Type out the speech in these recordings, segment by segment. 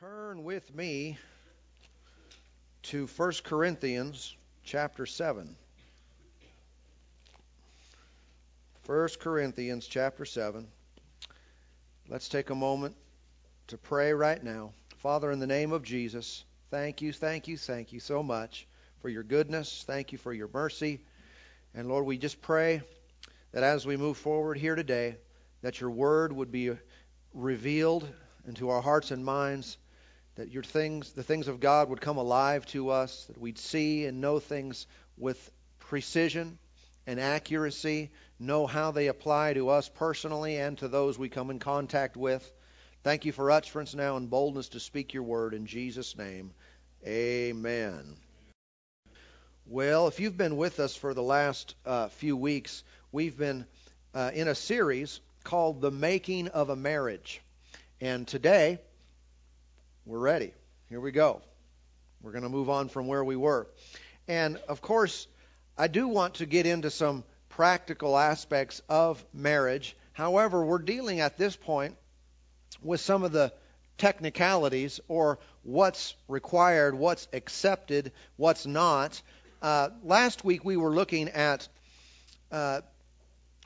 Turn with me to 1 Corinthians chapter 7. 1 Corinthians chapter 7. Let's take a moment to pray right now. Father, in the name of Jesus, thank you, thank you, thank you so much for your goodness. Thank you for your mercy. And Lord, we just pray that as we move forward here today, that your word would be revealed into our hearts and minds, that your things, the things of God would come alive to us, that we'd see and know things with precision and accuracy, know how they apply to us personally and to those we come in contact with. Thank you for utterance now and boldness to speak your word in Jesus' name. Amen. Well, if you've been with us for the last uh, few weeks, we've been uh, in a series called The Making of a Marriage. And today, we're ready. Here we go. We're going to move on from where we were. And of course, I do want to get into some practical aspects of marriage. However, we're dealing at this point with some of the technicalities or what's required, what's accepted, what's not. Uh, last week we were looking at uh,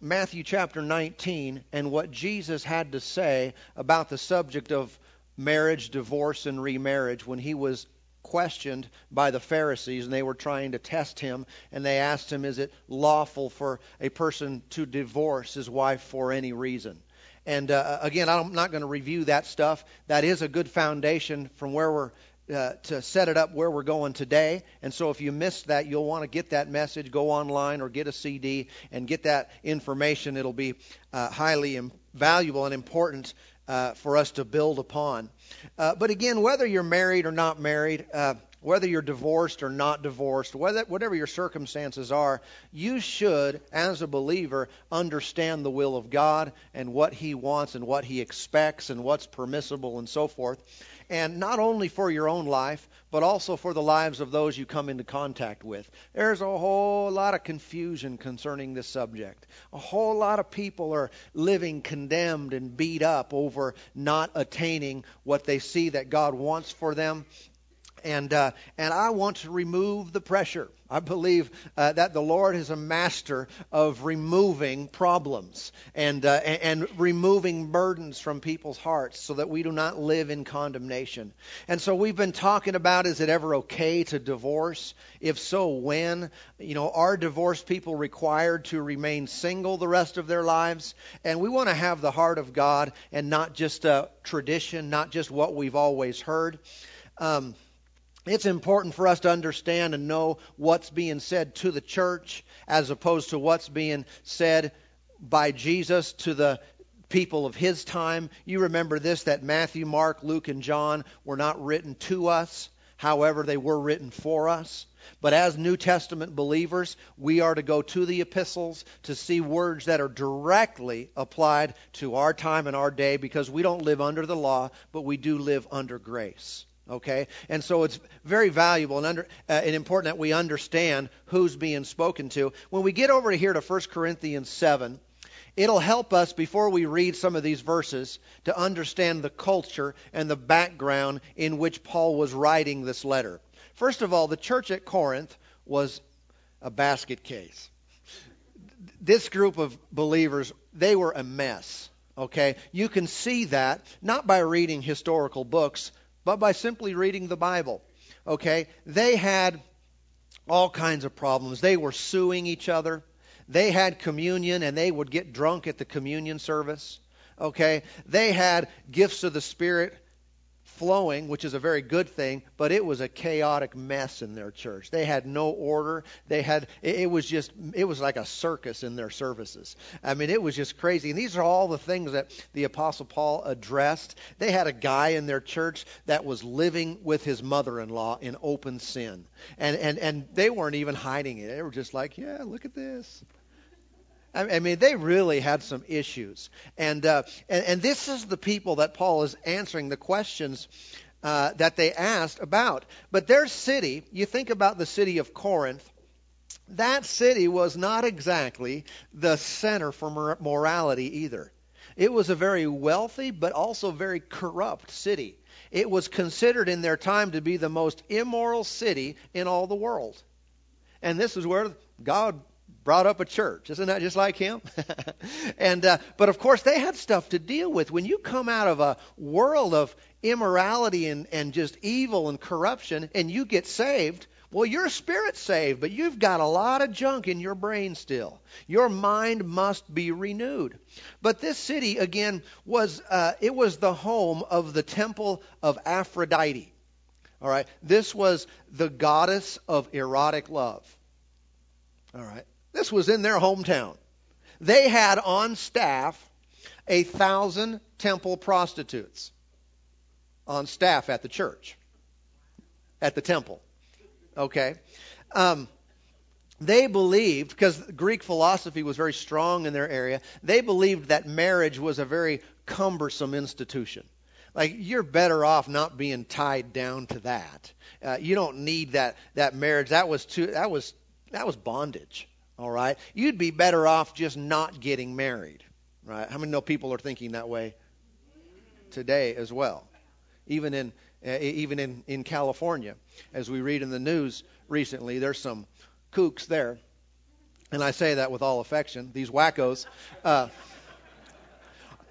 Matthew chapter 19 and what Jesus had to say about the subject of marriage, divorce, and remarriage when he was questioned by the Pharisees and they were trying to test him and they asked him, Is it lawful for a person to divorce his wife for any reason? And uh, again, I'm not going to review that stuff. That is a good foundation from where we're uh, to set it up where we're going today. And so if you missed that, you'll want to get that message, go online or get a CD and get that information. It'll be uh, highly Im- valuable and important uh, for us to build upon. Uh, but again, whether you're married or not married, uh, whether you're divorced or not divorced, whether, whatever your circumstances are, you should, as a believer, understand the will of God and what He wants and what He expects and what's permissible and so forth and not only for your own life, but also for the lives of those you come into contact with. There's a whole lot of confusion concerning this subject. A whole lot of people are living condemned and beat up over not attaining what they see that God wants for them and uh, and I want to remove the pressure. I believe uh, that the Lord is a master of removing problems and uh, and removing burdens from people's hearts, so that we do not live in condemnation. And so we've been talking about: is it ever okay to divorce? If so, when? You know, are divorced people required to remain single the rest of their lives? And we want to have the heart of God and not just a tradition, not just what we've always heard. Um, it's important for us to understand and know what's being said to the church as opposed to what's being said by Jesus to the people of his time. You remember this that Matthew, Mark, Luke, and John were not written to us. However, they were written for us. But as New Testament believers, we are to go to the epistles to see words that are directly applied to our time and our day because we don't live under the law, but we do live under grace. Okay? And so it's very valuable and, under, uh, and important that we understand who's being spoken to. When we get over here to 1 Corinthians 7, it'll help us before we read some of these verses to understand the culture and the background in which Paul was writing this letter. First of all, the church at Corinth was a basket case. This group of believers, they were a mess. Okay? You can see that not by reading historical books, but by simply reading the Bible. Okay? They had all kinds of problems. They were suing each other. They had communion and they would get drunk at the communion service. Okay? They had gifts of the Spirit flowing, which is a very good thing, but it was a chaotic mess in their church. They had no order. They had it, it was just it was like a circus in their services. I mean, it was just crazy. And these are all the things that the apostle Paul addressed. They had a guy in their church that was living with his mother-in-law in open sin. And and and they weren't even hiding it. They were just like, "Yeah, look at this." I mean, they really had some issues. And, uh, and, and this is the people that Paul is answering the questions uh, that they asked about. But their city, you think about the city of Corinth, that city was not exactly the center for morality either. It was a very wealthy but also very corrupt city. It was considered in their time to be the most immoral city in all the world. And this is where God brought up a church. Isn't that just like him? and uh, but of course they had stuff to deal with. When you come out of a world of immorality and, and just evil and corruption and you get saved, well, your spirit's saved, but you've got a lot of junk in your brain still. Your mind must be renewed. But this city, again, was uh, it was the home of the temple of Aphrodite. All right, this was the goddess of erotic love. All right, this was in their hometown. They had on staff a thousand temple prostitutes on staff at the church, at the temple. Okay? Um, they believed, because Greek philosophy was very strong in their area, they believed that marriage was a very cumbersome institution. Like you're better off not being tied down to that. Uh, you don't need that that marriage. That was too. That was that was bondage. All right. You'd be better off just not getting married. Right. How many know people are thinking that way today as well? Even in uh, even in, in California. As we read in the news recently, there's some kooks there. And I say that with all affection, these wackos. Uh,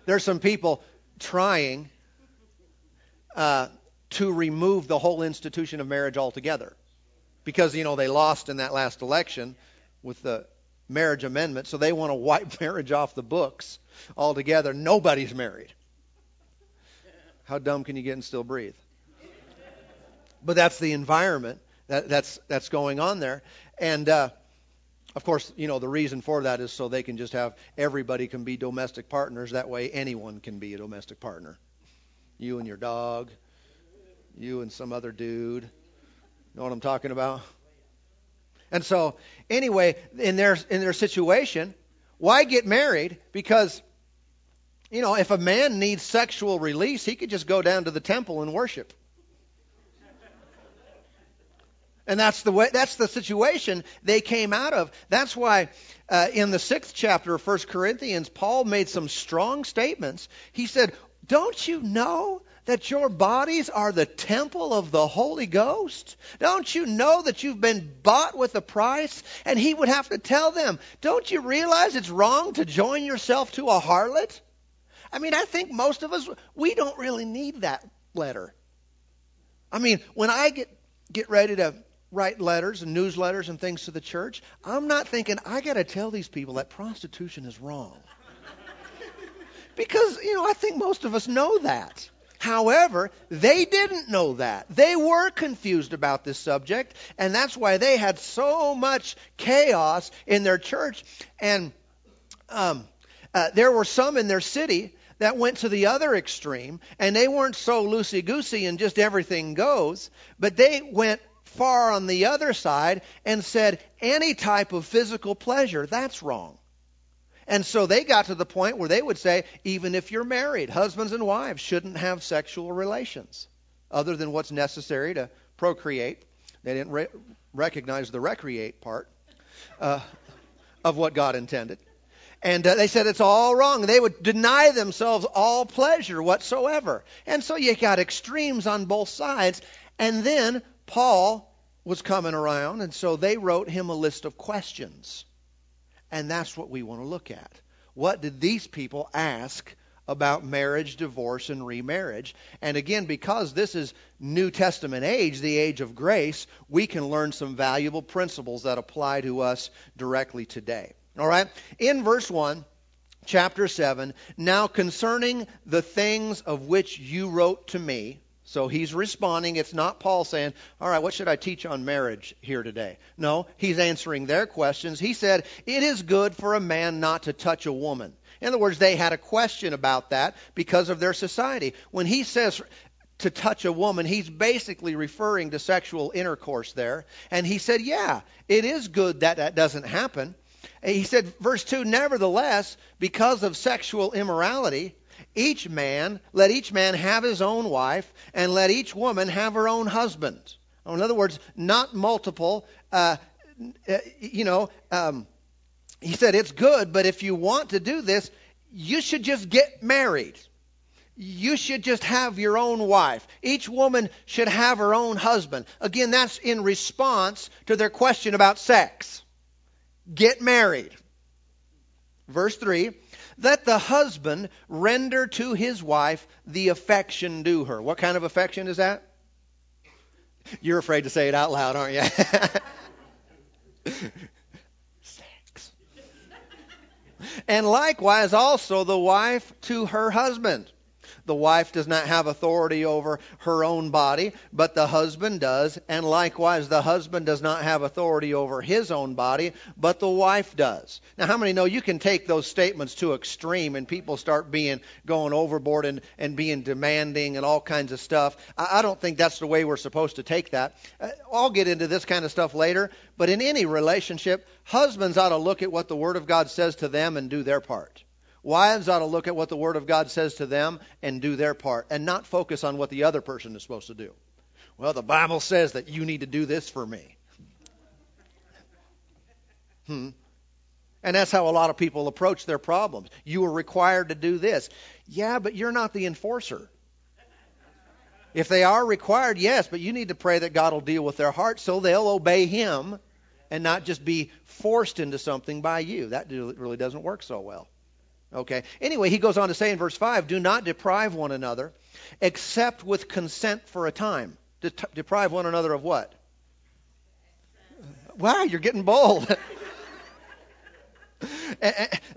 there's some people trying uh, to remove the whole institution of marriage altogether. Because, you know, they lost in that last election with the marriage amendment, so they want to wipe marriage off the books altogether. Nobody's married. How dumb can you get and still breathe? but that's the environment that, that's that's going on there, and uh, of course, you know the reason for that is so they can just have everybody can be domestic partners. That way, anyone can be a domestic partner. You and your dog, you and some other dude. Know what I'm talking about? And so, anyway, in their in their situation, why get married? Because you know, if a man needs sexual release, he could just go down to the temple and worship. And that's the way, that's the situation they came out of. That's why uh, in the sixth chapter of First Corinthians, Paul made some strong statements. He said, Don't you know that your bodies are the temple of the Holy Ghost? Don't you know that you've been bought with a price? And he would have to tell them, Don't you realize it's wrong to join yourself to a harlot? I mean, I think most of us, we don't really need that letter. I mean, when I get, get ready to write letters and newsletters and things to the church, I'm not thinking, I got to tell these people that prostitution is wrong. because, you know, I think most of us know that. However, they didn't know that. They were confused about this subject, and that's why they had so much chaos in their church. And um, uh, there were some in their city that went to the other extreme, and they weren't so loosey goosey and just everything goes, but they went far on the other side and said any type of physical pleasure, that's wrong. And so they got to the point where they would say, even if you're married, husbands and wives shouldn't have sexual relations other than what's necessary to procreate. They didn't re- recognize the recreate part uh, of what God intended. And uh, they said it's all wrong. They would deny themselves all pleasure whatsoever. And so you got extremes on both sides. And then Paul was coming around, and so they wrote him a list of questions. And that's what we want to look at. What did these people ask about marriage, divorce, and remarriage? And again, because this is New Testament age, the age of grace, we can learn some valuable principles that apply to us directly today. All right? In verse 1, chapter 7, now concerning the things of which you wrote to me, so he's responding. It's not Paul saying, All right, what should I teach on marriage here today? No, he's answering their questions. He said, It is good for a man not to touch a woman. In other words, they had a question about that because of their society. When he says to touch a woman, he's basically referring to sexual intercourse there. And he said, Yeah, it is good that that doesn't happen. He said, verse 2 Nevertheless, because of sexual immorality, each man, let each man have his own wife, and let each woman have her own husband. In other words, not multiple. Uh, uh, you know, um, he said it's good, but if you want to do this, you should just get married. You should just have your own wife. Each woman should have her own husband. Again, that's in response to their question about sex. Get married. Verse 3 Let the husband render to his wife the affection due her. What kind of affection is that? You're afraid to say it out loud, aren't you? Sex. And likewise also the wife to her husband. The wife does not have authority over her own body, but the husband does. And likewise, the husband does not have authority over his own body, but the wife does. Now, how many know you can take those statements to extreme and people start being going overboard and, and being demanding and all kinds of stuff? I, I don't think that's the way we're supposed to take that. Uh, I'll get into this kind of stuff later, but in any relationship, husbands ought to look at what the Word of God says to them and do their part. Wives ought to look at what the Word of God says to them and do their part and not focus on what the other person is supposed to do. Well, the Bible says that you need to do this for me. Hmm. And that's how a lot of people approach their problems. You are required to do this. Yeah, but you're not the enforcer. If they are required, yes, but you need to pray that God will deal with their heart so they'll obey Him and not just be forced into something by you. That really doesn't work so well. Okay. Anyway, he goes on to say in verse 5 do not deprive one another except with consent for a time. De- deprive one another of what? Wow, you're getting bold.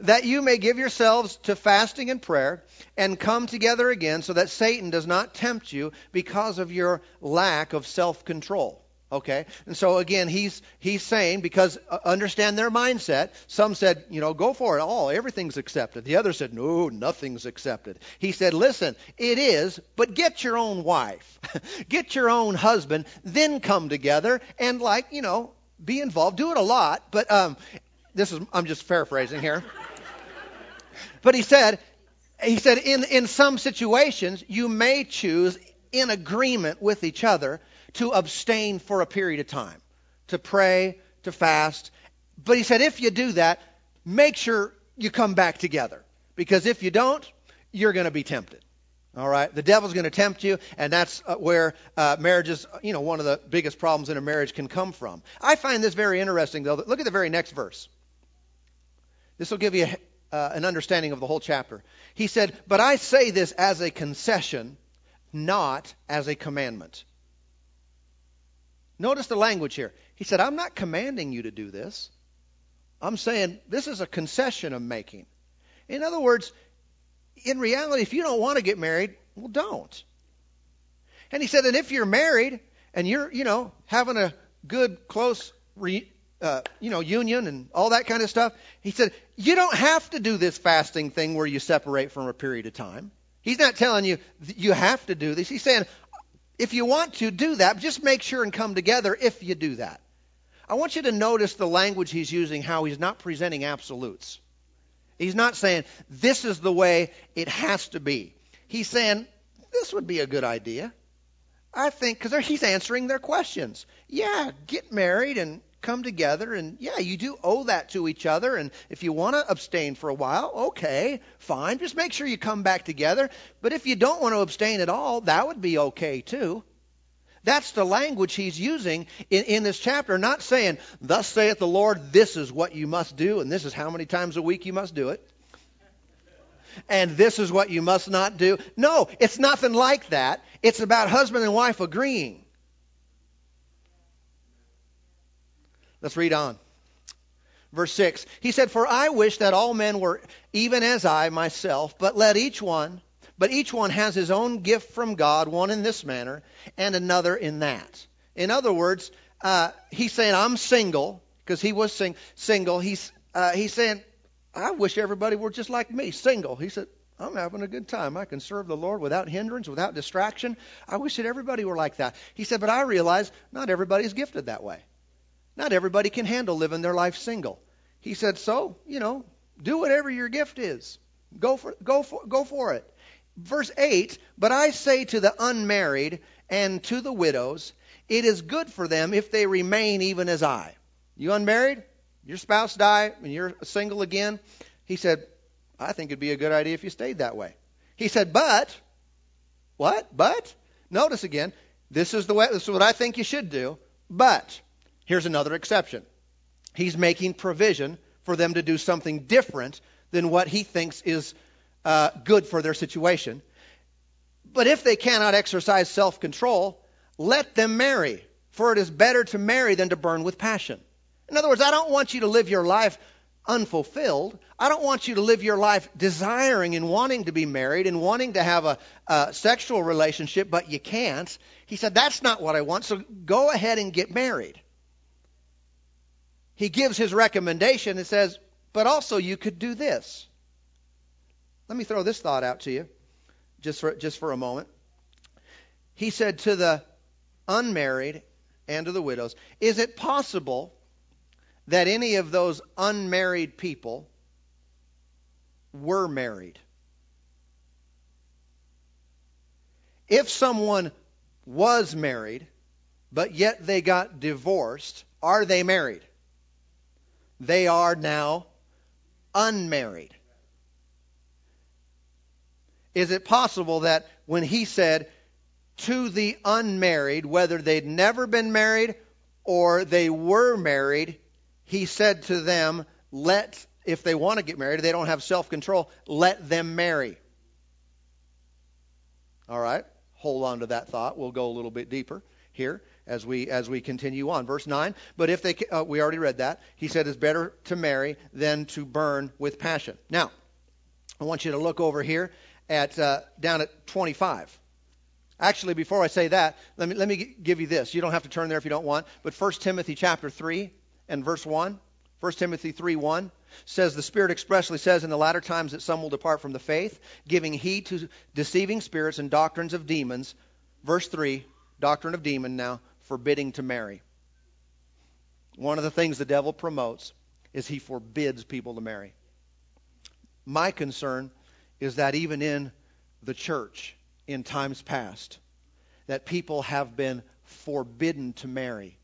that you may give yourselves to fasting and prayer and come together again so that Satan does not tempt you because of your lack of self control. Okay? And so again, he's he's saying because uh, understand their mindset. Some said, you know, go for it. All, everything's accepted. The other said, no, nothing's accepted. He said, listen, it is, but get your own wife. get your own husband, then come together and like, you know, be involved. Do it a lot, but um this is I'm just paraphrasing here. but he said he said in in some situations you may choose in agreement with each other to abstain for a period of time, to pray, to fast. But he said, if you do that, make sure you come back together. Because if you don't, you're going to be tempted. All right, the devil's going to tempt you, and that's uh, where uh, marriages, you know, one of the biggest problems in a marriage can come from. I find this very interesting, though. Look at the very next verse. This will give you uh, an understanding of the whole chapter. He said, "But I say this as a concession, not as a commandment." Notice the language here. He said, I'm not commanding you to do this. I'm saying this is a concession I'm making. In other words, in reality, if you don't want to get married, well, don't. And he said, and if you're married and you're, you know, having a good, close, re, uh, you know, union and all that kind of stuff, he said, you don't have to do this fasting thing where you separate for a period of time. He's not telling you you have to do this. He's saying, if you want to do that, just make sure and come together if you do that. I want you to notice the language he's using, how he's not presenting absolutes. He's not saying, this is the way it has to be. He's saying, this would be a good idea. I think, because he's answering their questions. Yeah, get married and come together and yeah, you do owe that to each other. And if you want to abstain for a while, okay, fine. Just make sure you come back together. But if you don't want to abstain at all, that would be okay too. That's the language he's using in, in this chapter, not saying, Thus saith the Lord, this is what you must do, and this is how many times a week you must do it. And this is what you must not do. No, it's nothing like that. It's about husband and wife agreeing. Let's read on. Verse 6. He said, For I wish that all men were even as I myself, but let each one, but each one has his own gift from God, one in this manner, and another in that. In other words, uh, he's saying, I'm single, because he was sing- single. He's, uh, he's saying, I wish everybody were just like me, single. He said, I'm having a good time. I can serve the Lord without hindrance, without distraction. I wish that everybody were like that. He said, but I realize not everybody's gifted that way. Not everybody can handle living their life single. He said, so, you know, do whatever your gift is. Go for, go for, go for it. Verse 8, but I say to the unmarried and to the widows, it is good for them if they remain even as I. You unmarried? Your spouse died and you're single again? He said, I think it'd be a good idea if you stayed that way. He said, but, what? But? Notice again, this is the way, this is what I think you should do, but here's another exception. He's making provision for them to do something different than what he thinks is uh, good for their situation. But if they cannot exercise self control, let them marry, for it is better to marry than to burn with passion. In other words, I don't want you to live your life unfulfilled. I don't want you to live your life desiring and wanting to be married and wanting to have a, a, sexual relationship, but you can't. He said, That's not what I want, so go ahead and get married. He gives his recommendation and says, But also you could do this. Let me throw this thought out to you just for, just for a moment. He said to the unmarried and to the widows, Is it possible that any of those unmarried people were married. If someone was married, but yet they got divorced, are they married? They are now unmarried. Is it possible that when he said to the unmarried, whether they'd never been married or they were married, he said to them, let, if they want to get married, they don't have self control, let them marry. All right, hold on to that thought. We'll go a little bit deeper here as we as we continue on. Verse nine. But if they, uh, we already read that. He said it's better to marry than to burn with passion. Now, I want you to look over here at uh, down at 25. Actually, before I say that, let me let me give you this. You don't have to turn there if you don't want. But 1 Timothy chapter three and verse 1, 1 Timothy 3 1 says, The Spirit expressly says in the latter times that some will depart from the faith, giving heed to deceiving spirits and doctrines of demons. Verse 3, doctrine of demon now, forbidding to marry. One of the things the devil promotes is he forbids people to marry. My concern is that even in the church in times past, that people have been forbidden to marry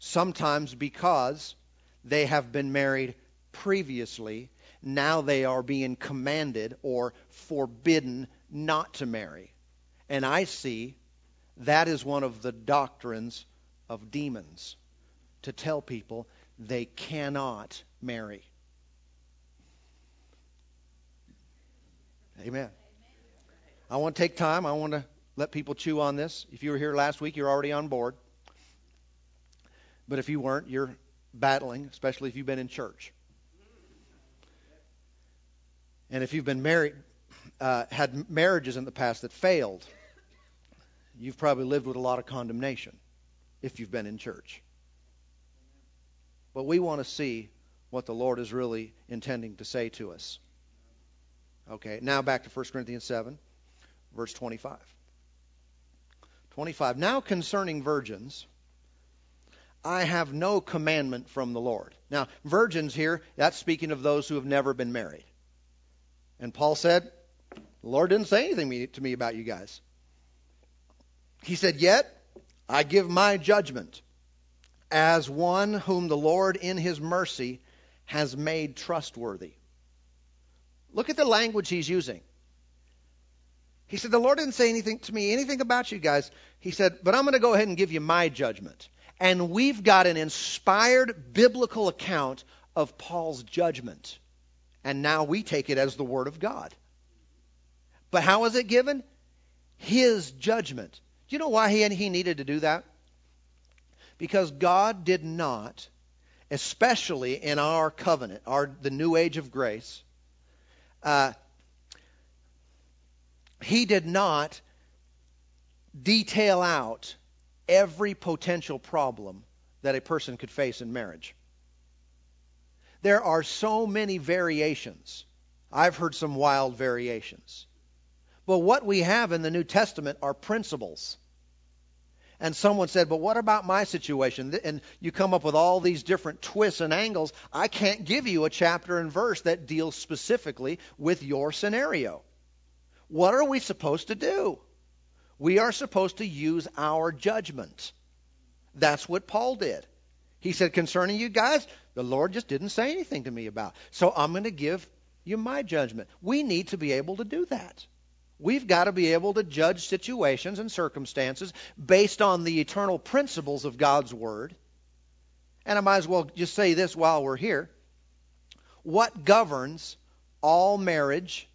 sometimes because they have been married previously. Now they are being commanded or forbidden not to marry. And I see that is one of the doctrines of demons to tell people they cannot marry. Amen. I want to take time. I want to let people chew on this. If you were here last week, you're already on board. But if you weren't, you're battling, especially if you've been in church. And if you've been married, uh, had marriages in the past that failed, you've probably lived with a lot of condemnation if you've been in church. But we want to see what the Lord is really intending to say to us. Okay, now back to 1 Corinthians 7, verse 25. 25. Now concerning virgins, I have no commandment from the Lord. Now, virgins here, that's speaking of those who have never been married. And Paul said, The Lord didn't say anything to me about you guys. He said, Yet I give my judgment as one whom the Lord in his mercy has made trustworthy. Look at the language he's using. He said, The Lord didn't say anything to me, anything about you guys. He said, But I'm going to go ahead and give you my judgment. And we've got an inspired biblical account of Paul's judgment. And now we take it as the Word of God. But how was it given? His judgment. Do you know why he, he needed to do that? Because God did not, especially in our covenant, our the new age of grace, uh, he did not detail out every potential problem that a person could face in marriage. There are so many variations. I've heard some wild variations. But what we have in the New Testament are principles. And someone said, But what about my situation? And you come up with all these different twists and angles. I can't give you a chapter and verse that deals specifically with your scenario. What are we supposed to do? We are supposed to use our judgment. That's what Paul did. He said, concerning you guys, the Lord just didn't say anything to me about. So I'm going to give you my judgment. We need to be able to do that. We've got to be able to judge situations and circumstances based on the eternal principles of God's Word. And I might as well just say this while we're here. What governs all marriage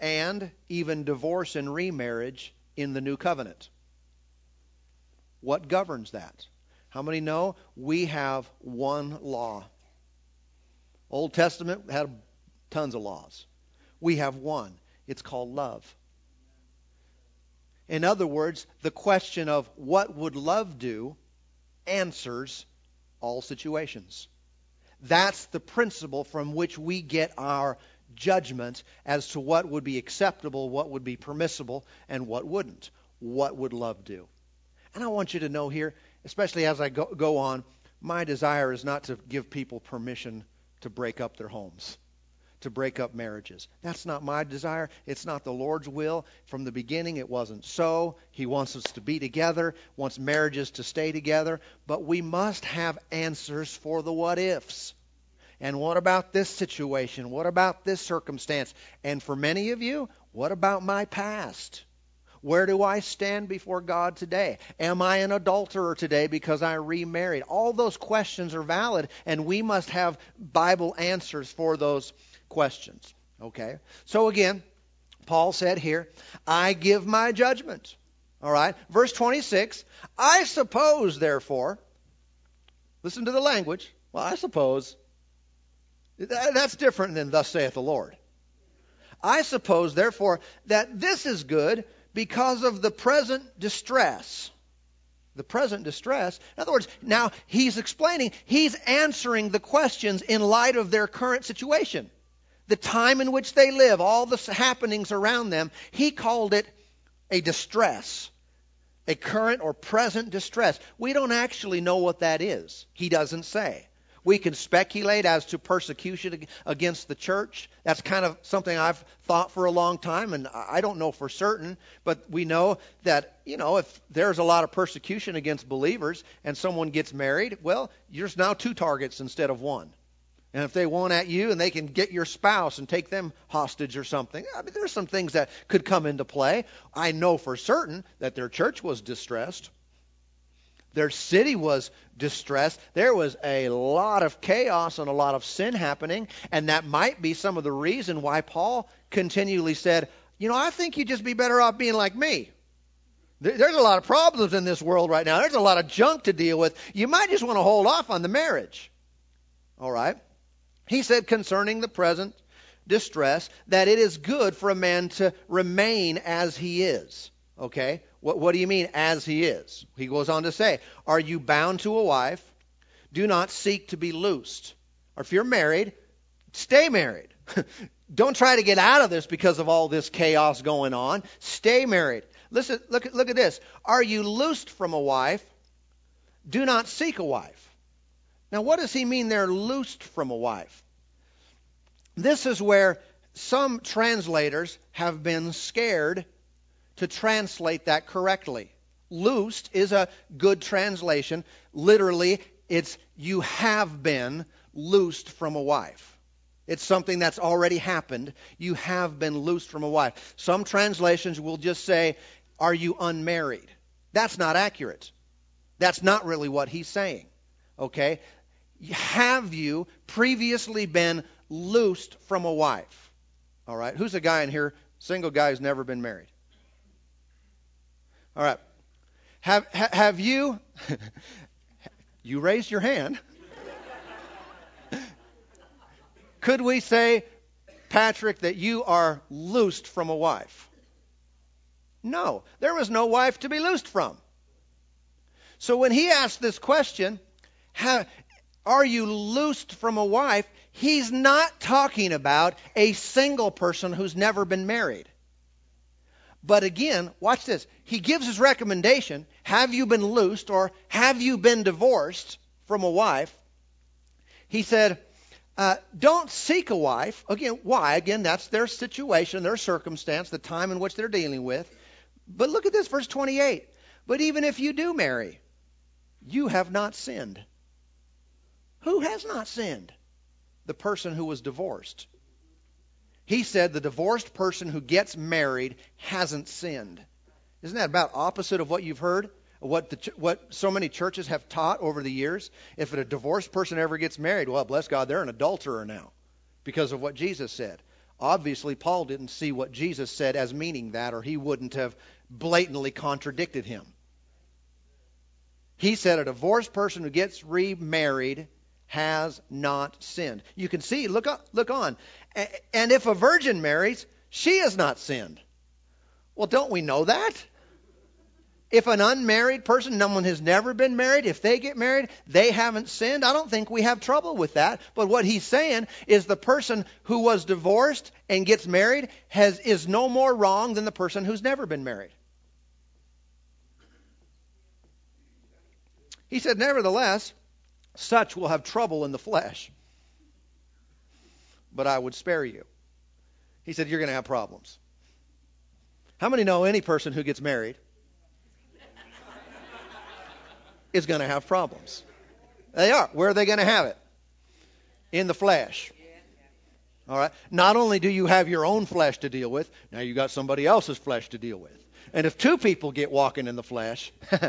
and even divorce and remarriage in the new covenant? What governs that? How many know we have one law? Old Testament had tons of laws. We have one. It's called love. In other words, the question of what would love do answers all situations. That's the principle from which we get our judgment as to what would be acceptable, what would be permissible, and what wouldn't. What would love do? And I want you to know here, especially as I go, go on, my desire is not to give people permission to break up their homes to break up marriages. That's not my desire. It's not the Lord's will. From the beginning, it wasn't so. He wants us to be together, wants marriages to stay together, but we must have answers for the what ifs. And what about this situation? What about this circumstance? And for many of you, what about my past? Where do I stand before God today? Am I an adulterer today because I remarried? All those questions are valid, and we must have Bible answers for those questions. Okay? So again, Paul said here, I give my judgment. All right? Verse 26, I suppose, therefore, listen to the language. Well, I suppose. That's different than thus saith the Lord. I suppose, therefore, that this is good because of the present distress. The present distress. In other words, now he's explaining, he's answering the questions in light of their current situation the time in which they live, all the happenings around them, he called it a distress, a current or present distress. We don't actually know what that is. He doesn't say. We can speculate as to persecution against the church. That's kind of something I've thought for a long time, and I don't know for certain, but we know that, you know, if there's a lot of persecution against believers and someone gets married, well, there's now two targets instead of one. And if they want at you and they can get your spouse and take them hostage or something, I mean, there's some things that could come into play. I know for certain that their church was distressed. Their city was distressed. There was a lot of chaos and a lot of sin happening, and that might be some of the reason why Paul continually said, You know, I think you'd just be better off being like me. There's a lot of problems in this world right now. There's a lot of junk to deal with. You might just want to hold off on the marriage. All right? He said concerning the present distress that it is good for a man to remain as he is. Okay? What, what do you mean, as he is? He goes on to say, Are you bound to a wife? Do not seek to be loosed. Or if you're married, stay married. Don't try to get out of this because of all this chaos going on. Stay married. Listen, look, look at this. Are you loosed from a wife? Do not seek a wife. Now, what does he mean they're loosed from a wife? This is where some translators have been scared to translate that correctly. Loosed is a good translation. Literally, it's you have been loosed from a wife. It's something that's already happened. You have been loosed from a wife. Some translations will just say, Are you unmarried? That's not accurate. That's not really what he's saying. Okay? have you previously been loosed from a wife? All right. Who's a guy in here? Single guy who's never been married. All right. Have have you? you raised your hand. Could we say, Patrick, that you are loosed from a wife? No, there was no wife to be loosed from. So when he asked this question, have, are you loosed from a wife? He's not talking about a single person who's never been married. But again, watch this. He gives his recommendation Have you been loosed or have you been divorced from a wife? He said, uh, Don't seek a wife. Again, why? Again, that's their situation, their circumstance, the time in which they're dealing with. But look at this, verse 28. But even if you do marry, you have not sinned. Who has not sinned? The person who was divorced. He said the divorced person who gets married hasn't sinned. Isn't that about opposite of what you've heard? What the, what so many churches have taught over the years? If a divorced person ever gets married, well, bless God, they're an adulterer now because of what Jesus said. Obviously, Paul didn't see what Jesus said as meaning that, or he wouldn't have blatantly contradicted him. He said a divorced person who gets remarried has not sinned. You can see, look, up, look on. And if a virgin marries, she has not sinned. Well, don't we know that? If an unmarried person, someone who's never been married, if they get married, they haven't sinned. I don't think we have trouble with that. But what he's saying is the person who was divorced and gets married has is no more wrong than the person who's never been married. He said, Nevertheless, such will have trouble in the flesh. But I would spare you. He said, You're going to have problems. How many know any person who gets married is going to have problems? They are. Where are they going to have it? In the flesh. All right. Not only do you have your own flesh to deal with, now you got somebody else's flesh to deal with. And if two people get walking in the flesh,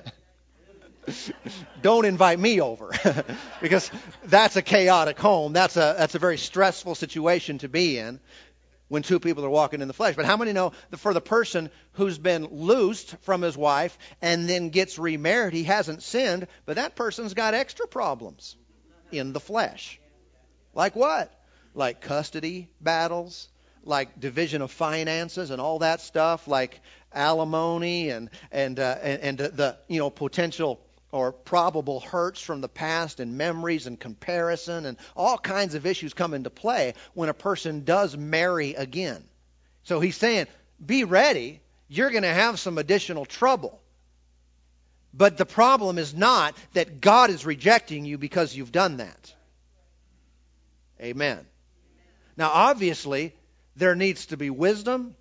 don't invite me over because that's a chaotic home. That's a that's a very stressful situation to be in when two people are walking in the flesh. But how many know that for the person who's been loosed from his wife and then gets remarried, he hasn't sinned, but that person's got extra problems in the flesh. Like what? Like custody battles, like division of finances and all that stuff, like alimony and and uh, and, and the you know potential or probable hurts from the past and memories and comparison and all kinds of issues come into play when a person does marry again. So he's saying, be ready. You're going to have some additional trouble. But the problem is not that God is rejecting you because you've done that. Amen. Now, obviously, there needs to be wisdom,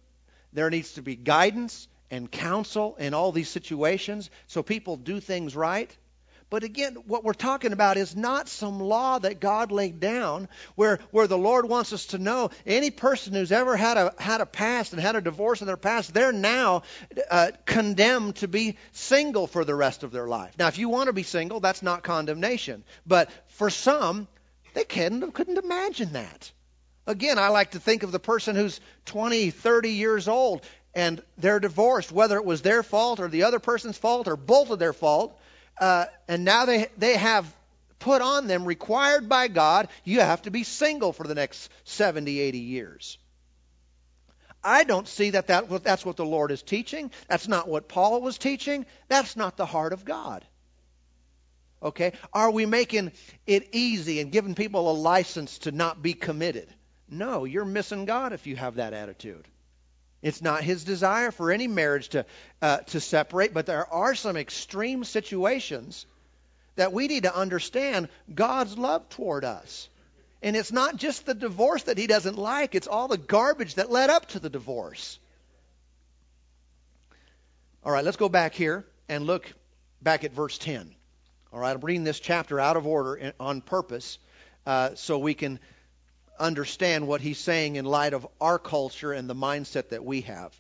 there needs to be guidance, and counsel in all these situations so people do things right. But again, what we're talking about is not some law that God laid down where, where the Lord wants us to know any person who's ever had a, had a past and had a divorce in their past, they're now uh, condemned to be single for the rest of their life. Now, if you want to be single, that's not condemnation. But for some, they couldn't, couldn't imagine that. Again, I like to think of the person who's 20, 30 years old and they're divorced, whether it was their fault or the other person's fault or both of their fault. Uh, and now they they have put on them, required by God, you have to be single for the next 70, 80 years. I don't see that, that that's what the Lord is teaching. That's not what Paul was teaching. That's not the heart of God. Okay? Are we making it easy and giving people a license to not be committed? No, you're missing God if you have that attitude. It's not his desire for any marriage to, uh, to separate, but there are some extreme situations that we need to understand God's love toward us. And it's not just the divorce that he doesn't like, it's all the garbage that led up to the divorce. All right, let's go back here and look back at verse 10. All right, I'm reading this chapter out of order on purpose uh, so we can understand what he's saying in light of our culture and the mindset that we have.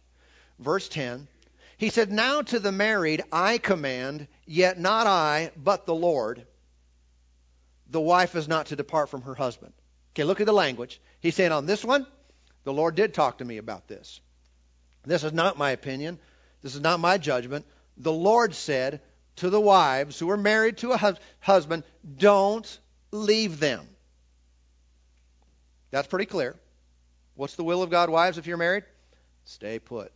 Verse 10 He said, Now to the married I command, yet not I, but the Lord. The wife is not to depart from her husband. Okay, look at the language. He's saying, On this one, the Lord did talk to me about this. This is not my opinion. This is not my judgment. The Lord said to the wives who are married to a husband, Don't leave them. That's pretty clear. What's the will of God, wives, if you're married? Stay put.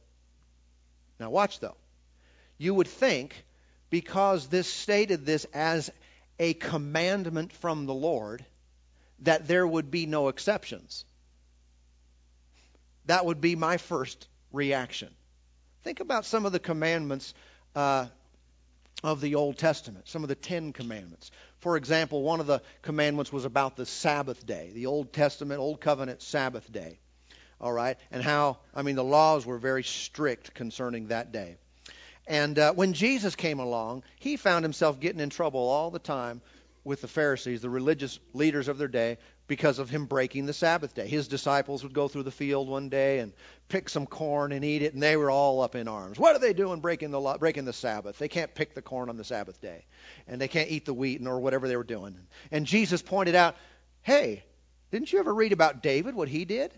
Now, watch though. You would think, because this stated this as a commandment from the Lord, that there would be no exceptions. That would be my first reaction. Think about some of the commandments uh, of the Old Testament, some of the Ten Commandments. For example, one of the commandments was about the Sabbath day, the Old Testament, Old Covenant Sabbath day. All right? And how, I mean, the laws were very strict concerning that day. And uh, when Jesus came along, he found himself getting in trouble all the time with the Pharisees, the religious leaders of their day, because of him breaking the Sabbath day. His disciples would go through the field one day and pick some corn and eat it, and they were all up in arms. What are they doing breaking the breaking the Sabbath? They can't pick the corn on the Sabbath day, and they can't eat the wheat or whatever they were doing. And Jesus pointed out, "Hey, didn't you ever read about David? What he did?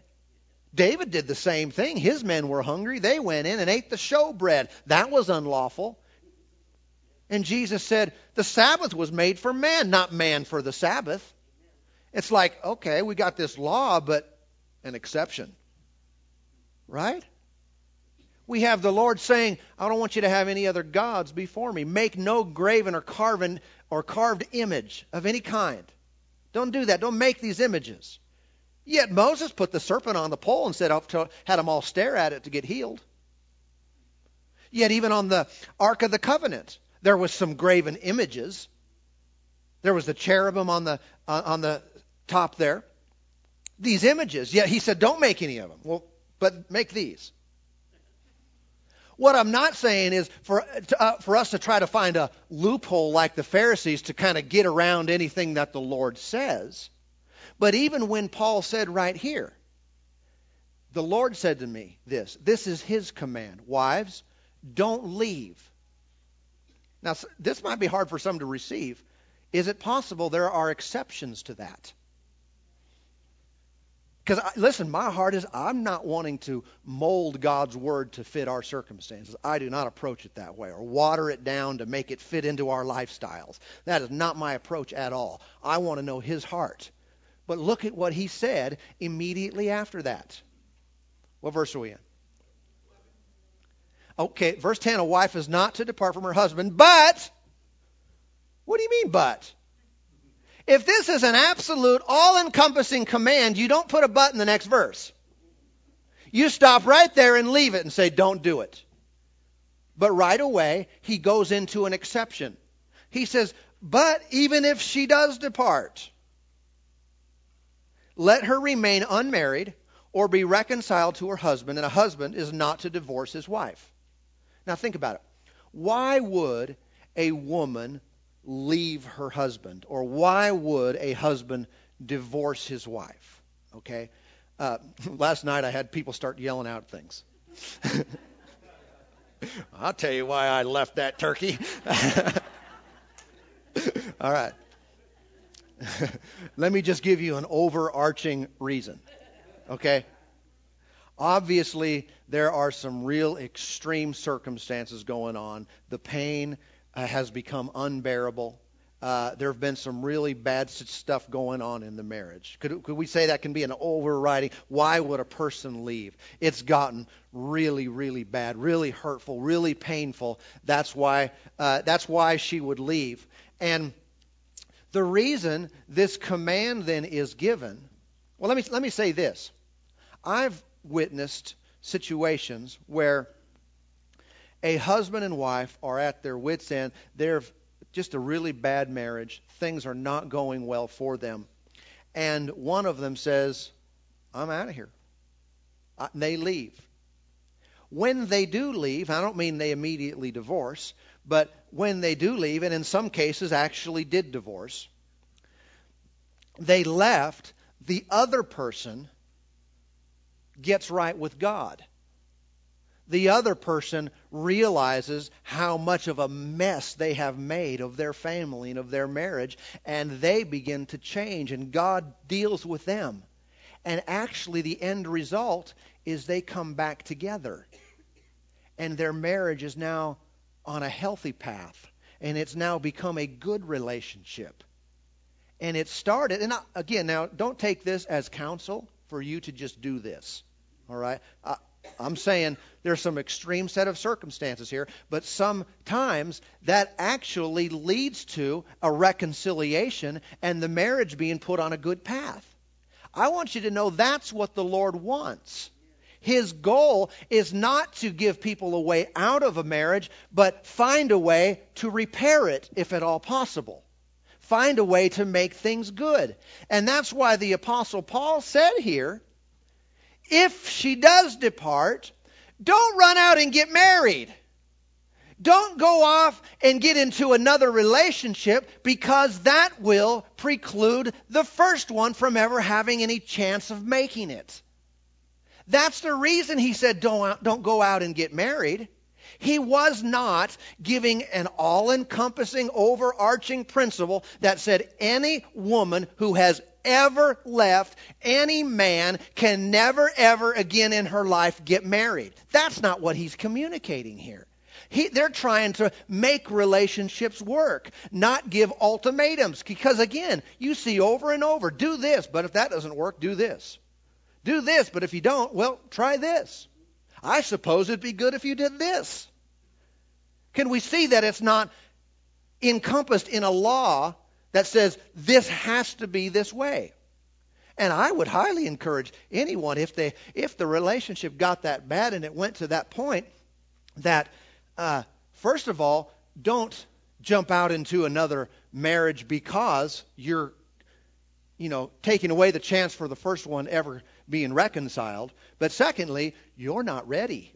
David did the same thing. His men were hungry. They went in and ate the showbread. That was unlawful." And Jesus said, "The Sabbath was made for man, not man for the Sabbath." It's like, okay, we got this law, but an exception. Right? We have the Lord saying, I don't want you to have any other gods before me. Make no graven or carven or carved image of any kind. Don't do that. Don't make these images. Yet Moses put the serpent on the pole and said, had them all stare at it to get healed. Yet even on the Ark of the Covenant, there was some graven images. There was the cherubim on the on the top there, these images. Yet he said, don't make any of them. Well, but make these. What I'm not saying is for, uh, for us to try to find a loophole like the Pharisees to kind of get around anything that the Lord says. But even when Paul said right here, the Lord said to me this this is his command. Wives, don't leave. Now, this might be hard for some to receive. Is it possible there are exceptions to that? Because, listen, my heart is I'm not wanting to mold God's word to fit our circumstances. I do not approach it that way or water it down to make it fit into our lifestyles. That is not my approach at all. I want to know His heart. But look at what He said immediately after that. What verse are we in? Okay, verse 10 a wife is not to depart from her husband, but. What do you mean, but? If this is an absolute, all encompassing command, you don't put a but in the next verse. You stop right there and leave it and say, don't do it. But right away, he goes into an exception. He says, but even if she does depart, let her remain unmarried or be reconciled to her husband, and a husband is not to divorce his wife. Now think about it. Why would a woman leave her husband? Or why would a husband divorce his wife? Okay? Uh, last night I had people start yelling out things. I'll tell you why I left that turkey. All right. Let me just give you an overarching reason. Okay? Obviously, there are some real extreme circumstances going on. The pain, uh, has become unbearable. Uh, there have been some really bad stuff going on in the marriage. Could, could we say that can be an overriding? Why would a person leave? It's gotten really, really bad, really hurtful, really painful. That's why. Uh, that's why she would leave. And the reason this command then is given. Well, let me let me say this. I've witnessed situations where a husband and wife are at their wits' end. They're just a really bad marriage. Things are not going well for them. And one of them says, I'm out of here. Uh, they leave. When they do leave, I don't mean they immediately divorce, but when they do leave, and in some cases actually did divorce, they left, the other person gets right with God the other person realizes how much of a mess they have made of their family and of their marriage, and they begin to change, and God deals with them. And actually, the end result is they come back together, and their marriage is now on a healthy path, and it's now become a good relationship. And it started, and again, now don't take this as counsel for you to just do this. All right? I'm saying there's some extreme set of circumstances here, but sometimes that actually leads to a reconciliation and the marriage being put on a good path. I want you to know that's what the Lord wants. His goal is not to give people a way out of a marriage, but find a way to repair it if at all possible. Find a way to make things good. And that's why the Apostle Paul said here if she does depart, don't run out and get married. don't go off and get into another relationship because that will preclude the first one from ever having any chance of making it. That's the reason he said don't, don't go out and get married. He was not giving an all encompassing, overarching principle that said any woman who has ever left any man can never, ever again in her life get married. That's not what he's communicating here. He, they're trying to make relationships work, not give ultimatums. Because again, you see over and over, do this, but if that doesn't work, do this. Do this, but if you don't, well, try this. I suppose it'd be good if you did this. Can we see that it's not encompassed in a law that says this has to be this way? And I would highly encourage anyone if they if the relationship got that bad and it went to that point that uh, first of all, don't jump out into another marriage because you're, you know, taking away the chance for the first one ever being reconciled. But secondly, you're not ready.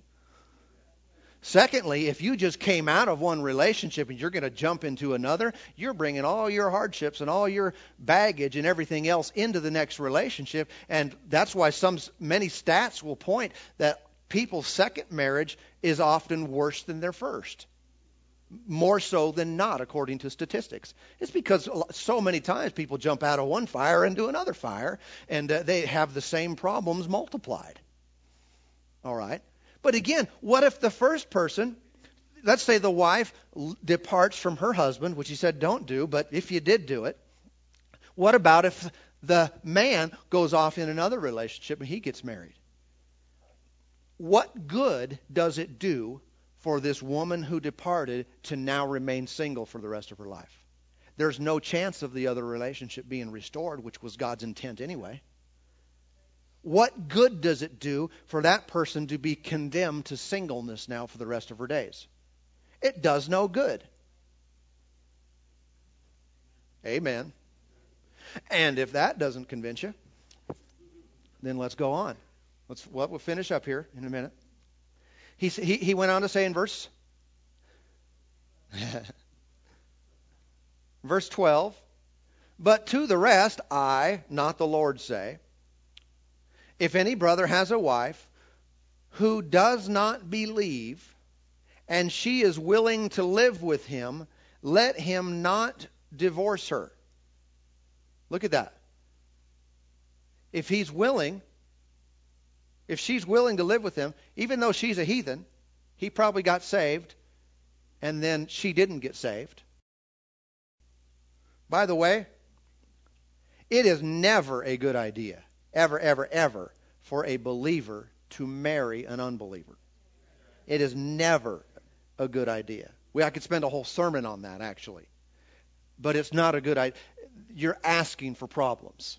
Secondly, if you just came out of one relationship and you're going to jump into another, you're bringing all your hardships and all your baggage and everything else into the next relationship. And that's why some many stats will point that people's second marriage is often worse than their first. More so than not, according to statistics. It's because so many times people jump out of one fire into another fire, and uh, they have the same problems multiplied. All right? But again, what if the first person, let's say the wife departs from her husband, which he said don't do, but if you did do it, what about if the man goes off in another relationship and he gets married? what good does it do for this woman who departed to now remain single for the rest of her life? There's no chance of the other relationship being restored, which was God's intent anyway. What good does it do for that person to be condemned to singleness now for the rest of her days? It does no good. Amen. And if that doesn't convince you, then let's go on. Let's well, we'll finish up here in a minute. He, he, he went on to say in verse verse 12, but to the rest I, not the Lord, say, if any brother has a wife who does not believe, and she is willing to live with him, let him not divorce her. Look at that. If he's willing, if she's willing to live with him, even though she's a heathen, he probably got saved, and then she didn't get saved. By the way, it is never a good idea, ever, ever, ever, for a believer to marry an unbeliever. It is never a good idea. We, I could spend a whole sermon on that, actually. But it's not a good idea. You're asking for problems.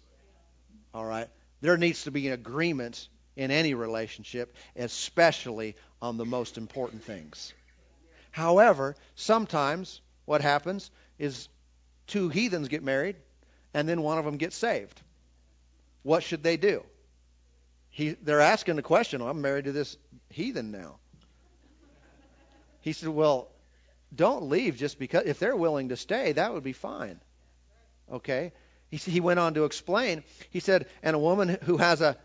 All right? There needs to be an agreement in any relationship, especially on the most important things. However, sometimes what happens is two heathens get married and then one of them gets saved. What should they do? He, they're asking the question, I'm married to this heathen now. He said, Well, don't leave just because, if they're willing to stay, that would be fine. Okay? He, he went on to explain, he said, And a woman who has a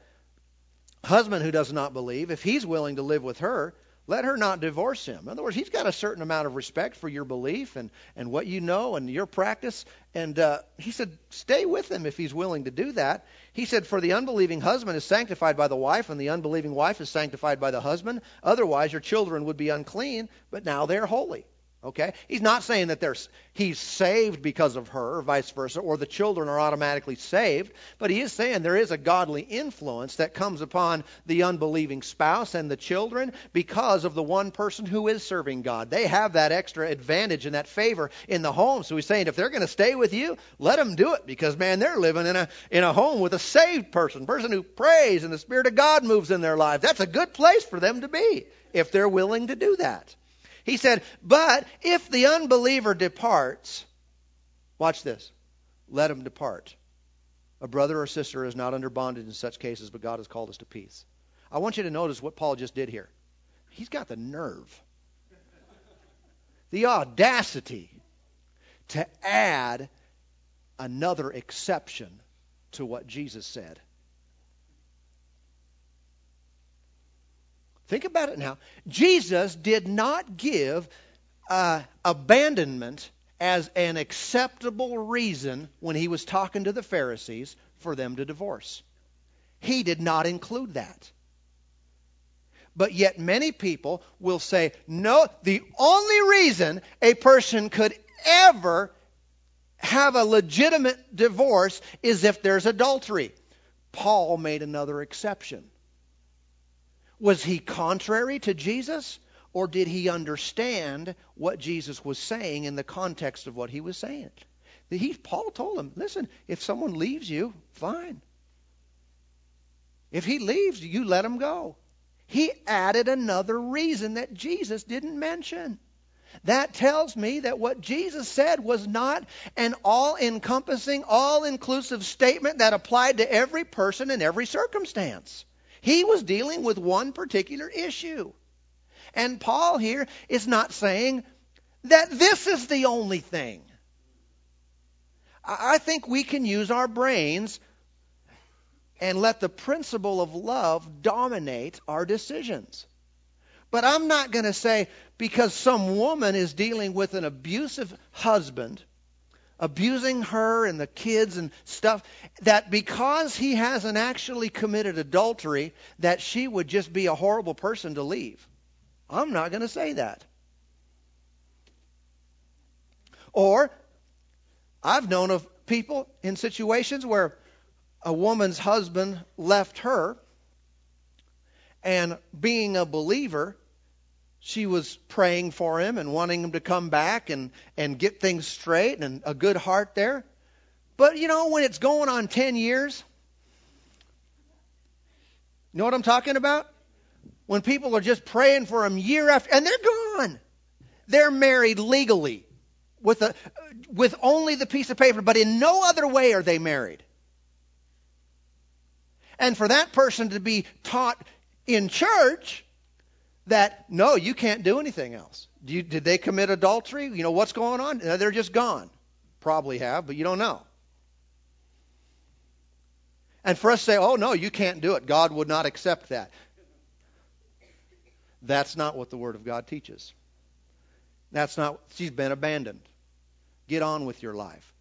husband who does not believe, if he's willing to live with her, let her not divorce him. In other words, he's got a certain amount of respect for your belief and, and what you know and your practice. And uh, he said, stay with him if he's willing to do that. He said, for the unbelieving husband is sanctified by the wife, and the unbelieving wife is sanctified by the husband. Otherwise, your children would be unclean, but now they're holy. Okay? He's not saying that there's, he's saved because of her, or vice versa, or the children are automatically saved, but he is saying there is a godly influence that comes upon the unbelieving spouse and the children because of the one person who is serving God. They have that extra advantage and that favor in the home. So he's saying if they're going to stay with you, let them do it because, man, they're living in a, in a home with a saved person, person who prays and the Spirit of God moves in their life. That's a good place for them to be if they're willing to do that. He said, But if the unbeliever departs, watch this, let him depart. A brother or sister is not under bondage in such cases, but God has called us to peace. I want you to notice what Paul just did here. He's got the nerve. The audacity to add another exception to what Jesus said. Think about it now. Jesus did not give uh, abandonment as an acceptable reason when he was talking to the Pharisees for them to divorce. He did not include that. But yet, many people will say, no, the only reason a person could ever have a legitimate divorce is if there's adultery. Paul made another exception. Was he contrary to Jesus? Or did he understand what Jesus was saying in the context of what he was saying? He, Paul told him, listen, if someone leaves you, fine. If he leaves, you let him go. He added another reason that Jesus didn't mention. That tells me that what Jesus said was not an all encompassing, all inclusive statement that applied to every person in every circumstance. He was dealing with one particular issue. And Paul here is not saying that this is the only thing. I think we can use our brains and let the principle of love dominate our decisions. But I'm not going to say because some woman is dealing with an abusive husband, abusing her and the kids and stuff, that because he hasn't actually committed adultery, that she would just be a horrible person to leave. I'm not going to say that. Or, I've known of people in situations where a woman's husband left her, and being a believer, she was praying for him and wanting him to come back and, and get things straight and a good heart there. But you know, when it's going on 10 years, you know what I'm talking about? When people are just praying for him year after, and they're gone. They're married legally with, a, with only the piece of paper, but in no other way are they married. And for that person to be taught in church that, no, you can't do anything else. You, did they commit adultery? You know, what's going on? They're just gone. Probably have, but you don't know. And for us to say, oh, no, you can't do it, God would not accept that. That's not what the Word of God teaches. That's not, she's been abandoned. Get on with your life.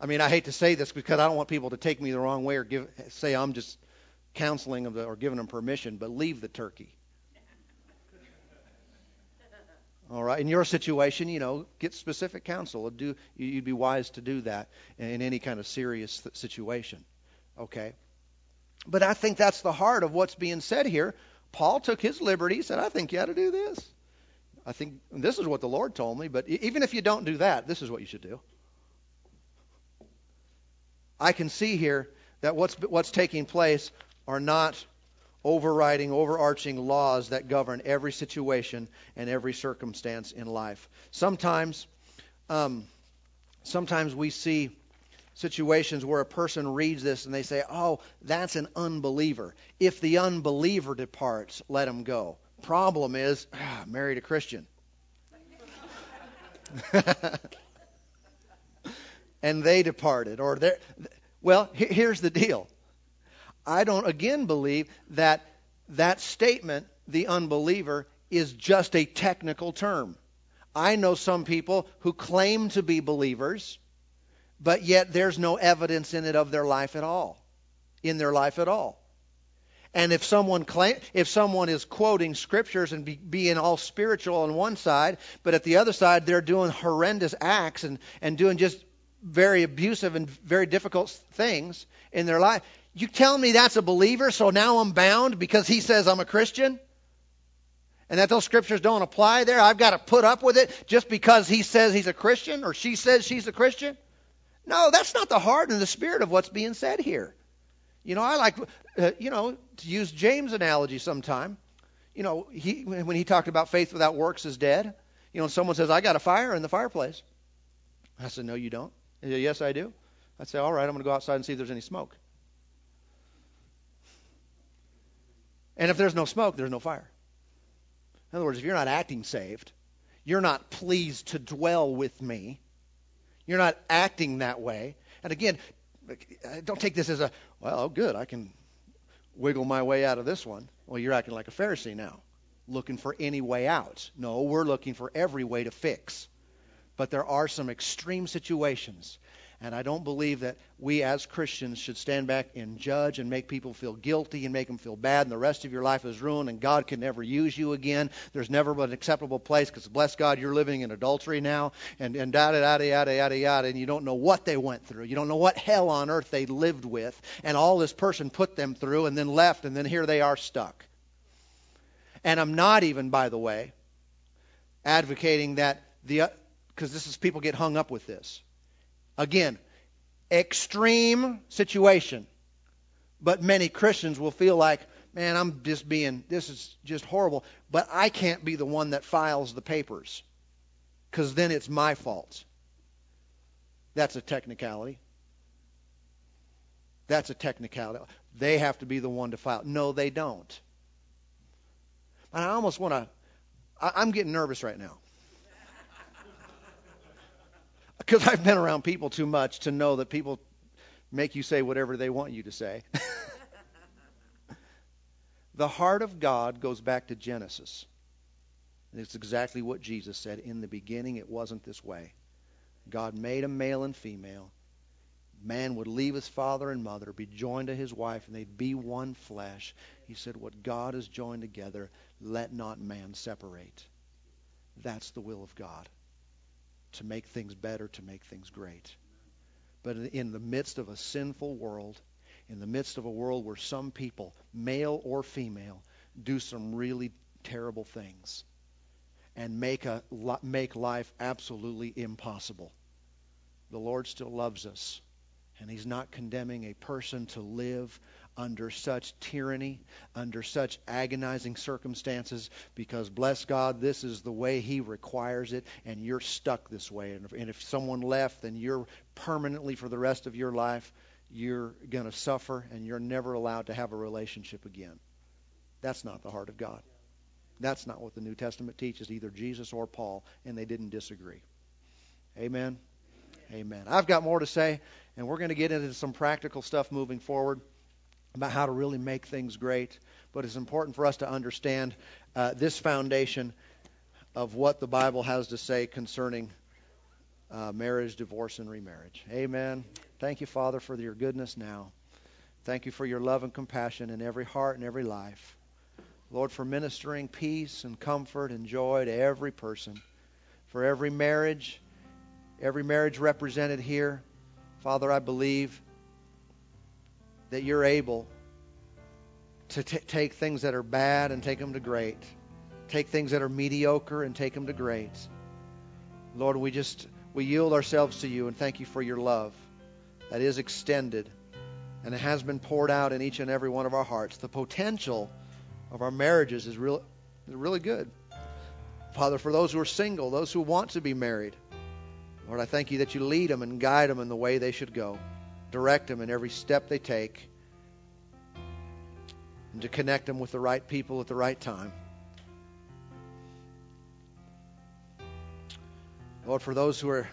I mean, I hate to say this because I don't want people to take me the wrong way or give, say I'm just counseling them or giving them permission, but leave the turkey. All right. In your situation, you know, get specific counsel. Do you'd be wise to do that in any kind of serious situation. Okay. But I think that's the heart of what's being said here. Paul took his liberty, said, I think you ought to do this. I think this is what the Lord told me, but even if you don't do that, this is what you should do. I can see here that what's, what's taking place are not overriding, overarching laws that govern every situation and every circumstance in life. Sometimes, um, sometimes we see situations where a person reads this and they say, "Oh, that's an unbeliever. If the unbeliever departs, let him go." Problem is, ah, married a Christian. and they departed. Or they well, here's the deal. I don't again believe that that statement, the unbeliever, is just a technical term. I know some people who claim to be believers, but yet there's no evidence in it of their life at all. In their life at all. And if someone claim, if someone is quoting scriptures and be, being all spiritual on one side, but at the other side they're doing horrendous acts and, and doing just very abusive and very difficult things in their life. You tell me that's a believer, so now I'm bound because he says I'm a Christian? And that those scriptures don't apply there? I've got to put up with it just because he says he's a Christian or she says she's a Christian? No, that's not the heart and the spirit of what's being said here. You know, I like, uh, you know, to use James' analogy sometime. You know, he, when he talked about faith without works is dead, you know, someone says, I got a fire in the fireplace. I said, No, you don't. He said, Yes, I do. I'd say, All right, I'm going to go outside and see if there's any smoke. And if there's no smoke, there's no fire. In other words, if you're not acting saved, you're not pleased to dwell with me, you're not acting that way. And again, don't take this as a, well, oh, good, I can wiggle my way out of this one. Well, you're acting like a Pharisee now, looking for any way out. No, we're looking for every way to fix. But there are some extreme situations and I don't believe that we as Christians should stand back and judge and make people feel guilty and make them feel bad, and the rest of your life is ruined, and God can never use you again. There's never an acceptable place because, bless God, you're living in adultery now, and, and da da da yada yada yada, and you don't know what they went through. You don't know what hell on earth they lived with, and all this person put them through, and then left, and then here they are stuck. And I'm not even, by the way, advocating that the because this is people get hung up with this Again, extreme situation. But many Christians will feel like, man, I'm just being, this is just horrible. But I can't be the one that files the papers because then it's my fault. That's a technicality. That's a technicality. They have to be the one to file. No, they don't. I almost want to, I'm getting nervous right now because I've been around people too much to know that people make you say whatever they want you to say. the heart of God goes back to Genesis. And it's exactly what Jesus said. In the beginning, it wasn't this way. God made a male and female. Man would leave his father and mother, be joined to his wife, and they'd be one flesh. He said, What God has joined together, let not man separate. That's the will of God to make things better, to make things great. But in the midst of a sinful world, in the midst of a world where some people, male or female, do some really terrible things and make a make life absolutely impossible. The Lord still loves us, and He's not condemning a person to live under such tyranny, under such agonizing circumstances, because bless God, this is the way He requires it, and you're stuck this way. And if, and if someone left, then you're permanently for the rest of your life, you're going to suffer, and you're never allowed to have a relationship again. That's not the heart of God. That's not what the New Testament teaches, either Jesus or Paul, and they didn't disagree. Amen. Amen. I've got more to say, and we're going to get into some practical stuff moving forward about how to really make things great. But it's important for us to understand uh, this foundation of what the Bible has to say concerning uh, marriage, divorce, and remarriage. Amen. Thank you, Father, for your goodness now. Thank you for your love and compassion in every heart and every life. Lord, for ministering peace and comfort and joy to every person, for every marriage, every marriage represented here. Father, I believe that you're able to t- take things that are bad and take them to great, take things that are mediocre and take them to great. Lord, we just we yield ourselves to you and thank you for your love that is extended and it has been poured out in each and every one of our hearts. The potential of our marriages is real, really good. Father, for those who are single, those who want to be married, Lord, I thank you that you lead them and guide them in the way they should go direct them in every step they take, and to connect them with the right people at the right time. Lord, for those who are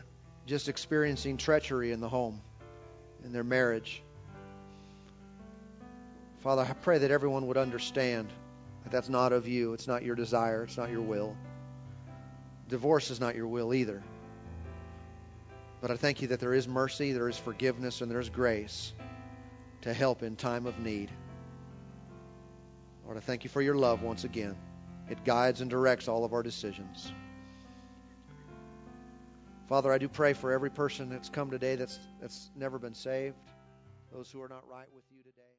just experiencing treachery in the home, in their marriage, Father, I pray that everyone would understand that that's not of you. It's not your desire. It's not your will. Divorce is not your will either. But I thank you that there is mercy, there is forgiveness, and there is grace to help in time of need. Lord, I thank you for your love once again. It guides and directs all of our decisions. Father, I do pray for every person that's come today that's, that's never been saved, those who are not right with you today.